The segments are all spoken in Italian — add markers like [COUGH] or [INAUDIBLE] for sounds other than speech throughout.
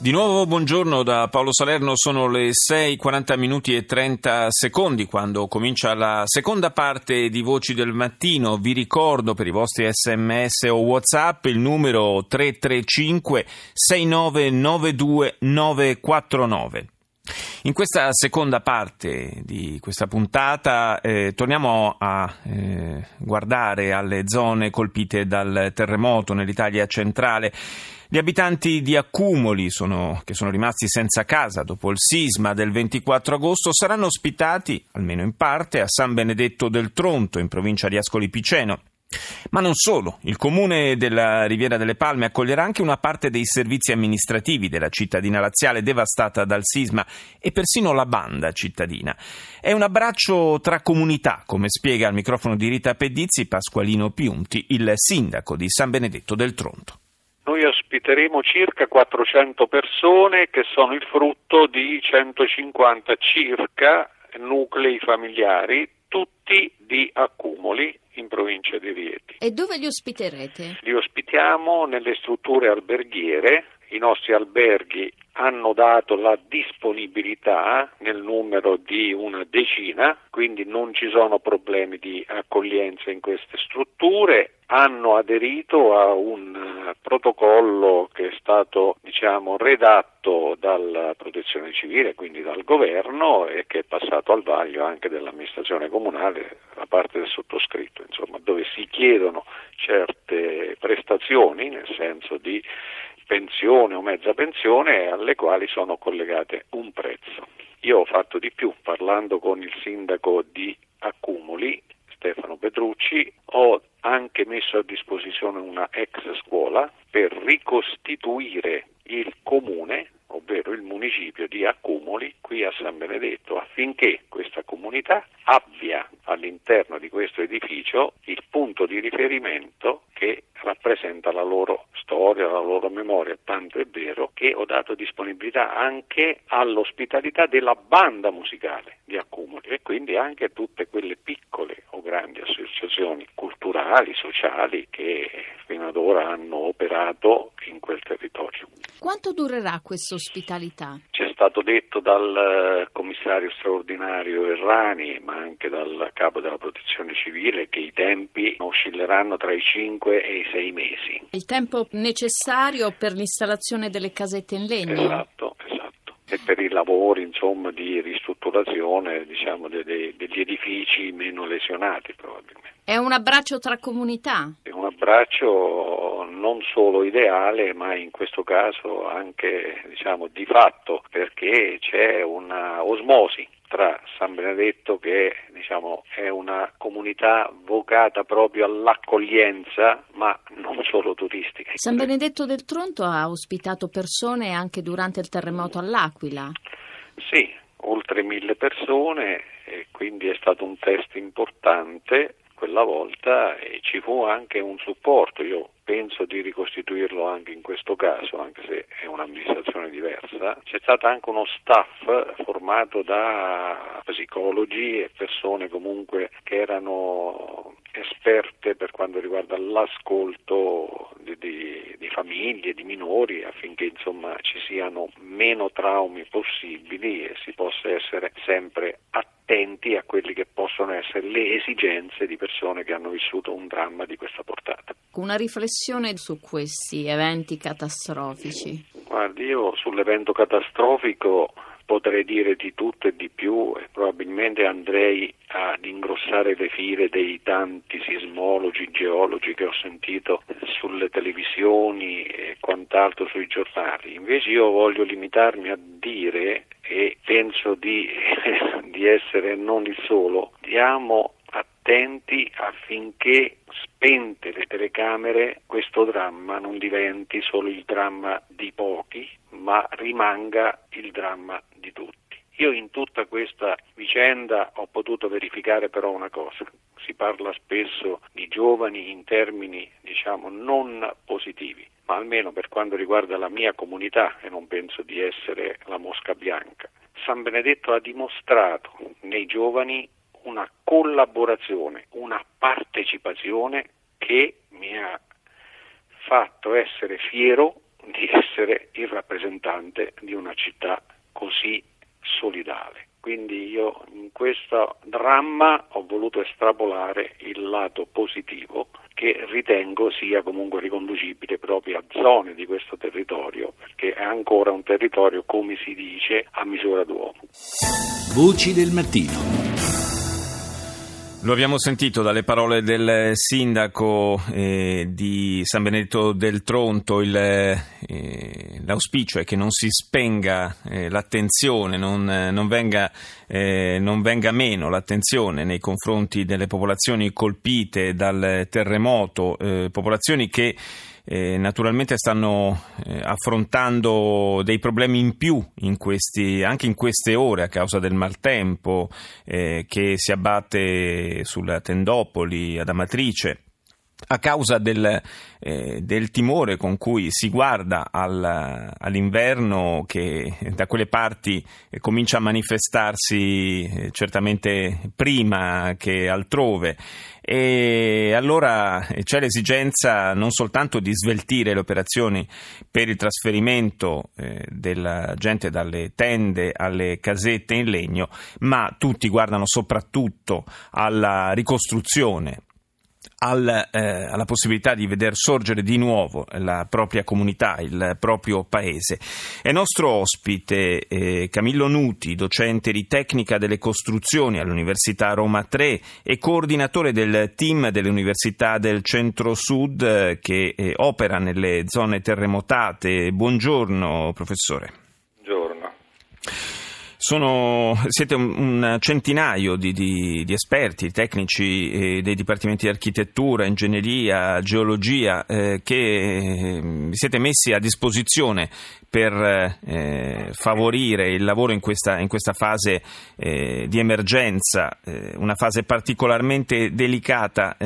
Di nuovo buongiorno da Paolo Salerno, sono le 6:40 minuti e 30 secondi quando comincia la seconda parte di Voci del Mattino. Vi ricordo per i vostri sms o whatsapp il numero 335 6992 949. In questa seconda parte di questa puntata eh, torniamo a eh, guardare alle zone colpite dal terremoto nell'Italia centrale. Gli abitanti di Accumoli, sono, che sono rimasti senza casa dopo il sisma del 24 agosto, saranno ospitati, almeno in parte, a San Benedetto del Tronto, in provincia di Ascoli Piceno. Ma non solo, il comune della Riviera delle Palme accoglierà anche una parte dei servizi amministrativi della cittadina laziale devastata dal sisma e persino la banda cittadina. È un abbraccio tra comunità, come spiega al microfono di Rita Pedizzi Pasqualino Piunti, il sindaco di San Benedetto del Tronto. Noi ospiteremo circa 400 persone che sono il frutto di 150 circa nuclei familiari, tutti di accumuli in provincia di Rieti. E dove li ospiterete? Li ospitiamo nelle strutture alberghiere. I nostri alberghi hanno dato la disponibilità nel numero di una decina, quindi non ci sono problemi di accoglienza in queste strutture hanno aderito a un protocollo che è stato diciamo, redatto dalla protezione civile, quindi dal governo e che è passato al vaglio anche dell'amministrazione comunale da parte del sottoscritto, insomma, dove si chiedono certe prestazioni, nel senso di pensione o mezza pensione, alle quali sono collegate un prezzo. Io ho fatto di più, parlando con il sindaco di Accumuli, Stefano Petrucci, ho anche messo a disposizione una ex scuola per ricostituire il comune, ovvero il municipio di Accumoli qui a San Benedetto, affinché questa comunità abbia all'interno di questo edificio il punto di riferimento che rappresenta la loro storia, la loro memoria, tanto è vero che ho dato disponibilità anche all'ospitalità della banda musicale di Accumoli e quindi anche tutte quelle associazioni culturali, sociali che fino ad ora hanno operato in quel territorio. Quanto durerà questa ospitalità? C'è stato detto dal eh, commissario straordinario Errani, ma anche dal capo della protezione civile, che i tempi oscilleranno tra i 5 e i 6 mesi. Il tempo necessario per l'installazione delle casette in legno? Esatto, esatto. E per i lavori insomma, di ristrutturazione diciamo, de- de- degli edifici meno lesionati. È un abbraccio tra comunità? È un abbraccio non solo ideale, ma in questo caso anche diciamo, di fatto, perché c'è una osmosi tra San Benedetto che diciamo, è una comunità vocata proprio all'accoglienza, ma non solo turistica. San Benedetto del Tronto ha ospitato persone anche durante il terremoto all'Aquila. Sì, oltre mille persone e quindi è stato un test importante quella volta e ci fu anche un supporto, io penso di ricostituirlo anche in questo caso, anche se è un'amministrazione diversa, c'è stato anche uno staff formato da psicologi e persone comunque che erano esperte per quanto riguarda l'ascolto di, di, di famiglie, di minori, affinché insomma ci siano meno traumi possibili e si possa essere sempre attenti a quelli che possono essere le esigenze di persone che hanno vissuto un dramma di questa portata. Una riflessione su questi eventi catastrofici. Guardi, io sull'evento catastrofico potrei dire di tutto e di più e probabilmente andrei ad ingrossare le file dei tanti sismologi, geologi che ho sentito sulle televisioni e quant'altro sui giornali. Invece io voglio limitarmi a dire e penso di, [LAUGHS] di essere non il solo, diamo attenti affinché spente le telecamere questo dramma non diventi solo il dramma di pochi, ma rimanga il dramma di tutti. Io in tutta questa vicenda ho potuto verificare però una cosa. Si parla spesso di giovani in termini diciamo non positivi, ma almeno per quanto riguarda la mia comunità, e non penso di essere la mosca bianca, San Benedetto ha dimostrato nei giovani una collaborazione, una partecipazione che mi ha fatto essere fiero di essere il rappresentante di una città così solidale. Quindi io in questo dramma ho voluto estrapolare il lato positivo che ritengo sia comunque riconducibile proprio a zone di questo territorio, perché è ancora un territorio, come si dice, a misura d'uomo. Voci del mattino. Lo abbiamo sentito dalle parole del sindaco eh, di San Benedetto del Tronto, il, eh, l'auspicio è che non si spenga eh, l'attenzione, non, non, venga, eh, non, venga, meno l'attenzione nei confronti delle popolazioni colpite dal terremoto, eh, popolazioni che eh, naturalmente stanno eh, affrontando dei problemi in più in questi, anche in queste ore a causa del maltempo eh, che si abbatte sulla Tendopoli ad Amatrice a causa del, eh, del, timore con cui si guarda al, all'inverno che da quelle parti eh, comincia a manifestarsi eh, certamente prima che altrove. E allora eh, c'è l'esigenza non soltanto di sveltire le operazioni per il trasferimento eh, della gente dalle tende alle casette in legno, ma tutti guardano soprattutto alla ricostruzione al, eh, alla possibilità di veder sorgere di nuovo la propria comunità, il proprio paese. È nostro ospite eh, Camillo Nuti, docente di tecnica delle costruzioni all'Università Roma 3 e coordinatore del team delle università del centro-sud eh, che eh, opera nelle zone terremotate. Buongiorno professore. Sono, siete un, un centinaio di, di, di, esperti, tecnici eh, dei dipartimenti di architettura, ingegneria, geologia eh, che eh, vi siete messi a disposizione per eh, favorire il lavoro in questa, in questa fase eh, di emergenza, eh, una fase particolarmente delicata.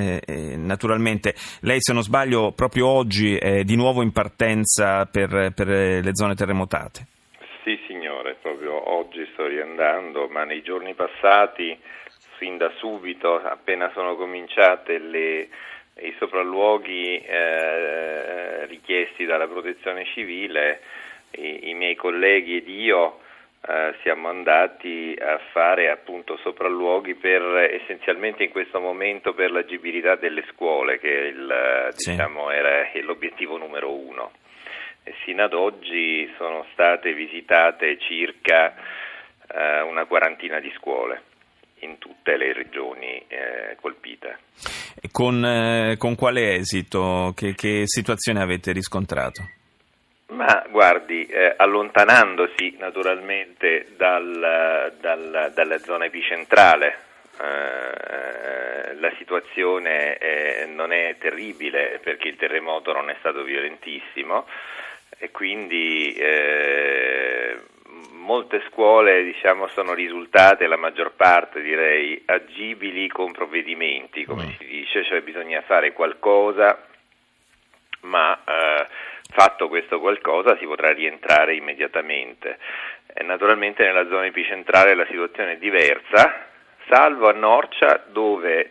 naturalmente, lei se non sbaglio proprio oggi è di nuovo in partenza per, per le zone terremotate. Sì, proprio oggi sto riandando, ma nei giorni passati, fin da subito, appena sono cominciate le, i sopralluoghi eh, richiesti dalla protezione civile, i, i miei colleghi ed io eh, siamo andati a fare appunto sopralluoghi per essenzialmente in questo momento per l'agibilità delle scuole, che il, sì. diciamo, era l'obiettivo numero uno e sino ad oggi sono state visitate circa eh, una quarantina di scuole in tutte le regioni eh, colpite. E con, eh, con, quale esito? Che, che, situazione avete riscontrato? Ma guardi, eh, allontanandosi naturalmente dal, dal, dalla zona epicentrale, eh, la situazione eh, non è terribile perché il terremoto non è stato violentissimo, e quindi eh, molte scuole diciamo, sono risultate, la maggior parte direi, agibili con provvedimenti, come mm. si dice, cioè bisogna fare qualcosa, ma eh, fatto questo qualcosa si potrà rientrare immediatamente. E naturalmente nella zona epicentrale la situazione è diversa, salvo a Norcia dove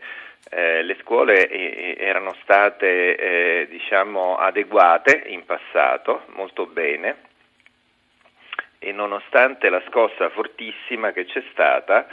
eh, le scuole eh, erano state eh, diciamo, adeguate in passato, molto bene, e nonostante la scossa fortissima che c'è stata,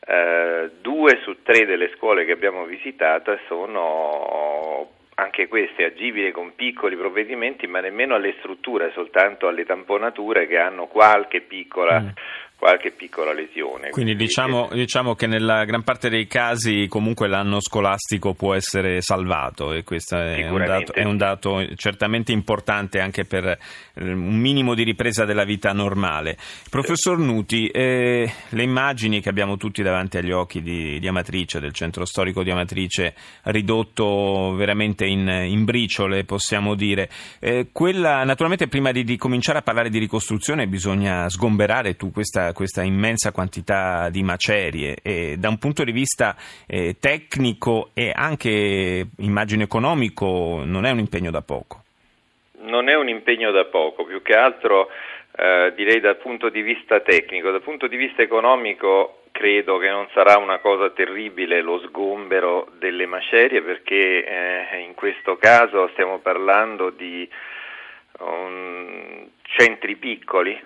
eh, due su tre delle scuole che abbiamo visitato sono anche queste agibili con piccoli provvedimenti, ma nemmeno alle strutture, soltanto alle tamponature che hanno qualche piccola mm qualche piccola lesione. Quindi, diciamo, diciamo, che nella gran parte dei casi comunque l'anno scolastico può essere salvato e questo è un, dato, è un dato certamente importante anche per eh, un minimo di ripresa della vita normale. Professor Nuti, eh, le immagini che abbiamo tutti davanti agli occhi di, di Amatrice, del centro storico di Amatrice, ridotto veramente in, in briciole, possiamo dire, eh, quella naturalmente prima di, di cominciare a parlare di ricostruzione bisogna sgomberare tu questa questa, immensa quantità di macerie e da un punto di vista eh, tecnico e anche immagino economico non è un impegno da poco. Non è un impegno da poco, più che altro eh, direi dal punto di vista tecnico, dal punto di vista economico credo che non sarà una cosa terribile lo sgombero delle macerie perché eh, in questo caso stiamo parlando di um, centri piccoli,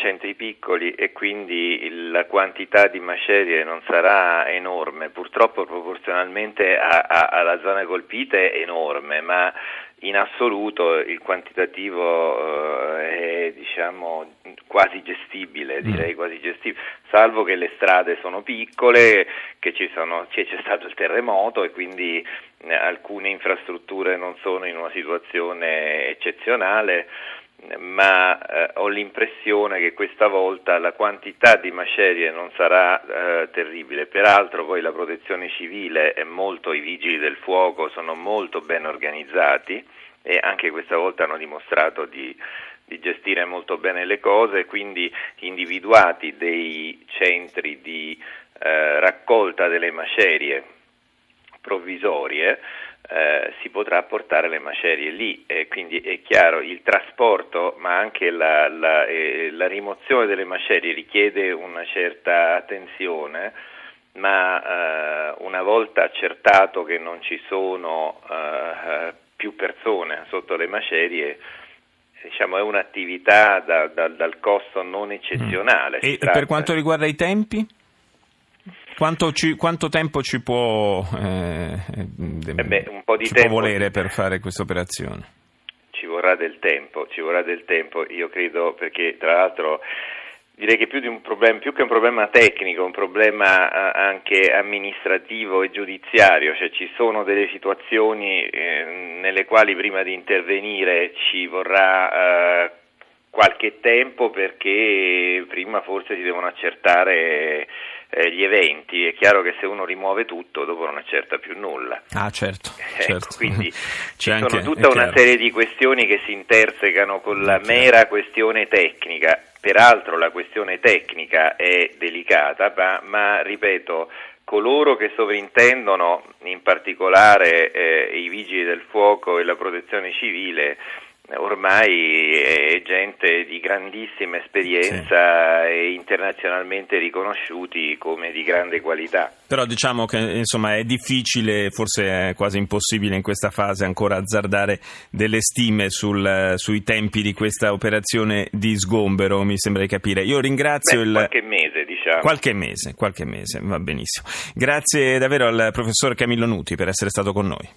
centri piccoli e quindi la quantità di macerie non sarà enorme, purtroppo proporzionalmente a, a, alla zona colpita è enorme, ma in assoluto il quantitativo eh, è diciamo, quasi gestibile, mm. direi quasi gestibile, salvo che le strade sono piccole, che sono, c'è stato il terremoto e quindi eh, alcune infrastrutture non sono in una situazione eccezionale ma eh, ho l'impressione che questa volta la quantità di macerie non sarà eh, terribile. Peraltro poi la protezione civile e molto i vigili del fuoco sono molto ben organizzati e anche questa volta hanno dimostrato di, di gestire molto bene le cose, quindi individuati dei centri di eh, raccolta delle macerie provvisorie eh, si potrà portare le macerie lì e quindi è chiaro il trasporto ma anche la, la, eh, la rimozione delle macerie richiede una certa attenzione ma eh, una volta accertato che non ci sono eh, più persone sotto le macerie diciamo, è un'attività da, da, dal costo non eccezionale. Mm. E per quanto riguarda i tempi? Quanto, ci, quanto, tempo ci può, eh, eh beh, un po' di tempo può volere per fare questa operazione? Ci vorrà del tempo, ci vorrà del tempo, io credo, perché tra l'altro direi che più, un problema, più che un problema tecnico, un problema eh, anche amministrativo e giudiziario, cioè ci sono delle situazioni eh, nelle quali prima di intervenire ci vorrà eh, qualche tempo perché prima forse si devono accertare eh, gli eventi, è chiaro che se uno rimuove tutto dopo non accerta più nulla. Ah certo, ecco, certo. quindi ci sono anche, tutta una serie di questioni che si intersecano con la mera questione tecnica, peraltro la questione tecnica è delicata, ma, ma ripeto, coloro che sovrintendono, in particolare eh, i vigili del fuoco e la protezione civile, ormai è gente di grandissima esperienza sì. e internazionalmente riconosciuti come di grande qualità. Però diciamo che insomma, è difficile, forse è quasi impossibile in questa fase ancora azzardare delle stime sul, sui tempi di questa operazione di sgombero, mi sembra di capire. Io ringrazio Beh, il... Qualche mese, diciamo. Qualche mese, qualche mese, va benissimo. Grazie davvero al professor Camillo Nuti per essere stato con noi.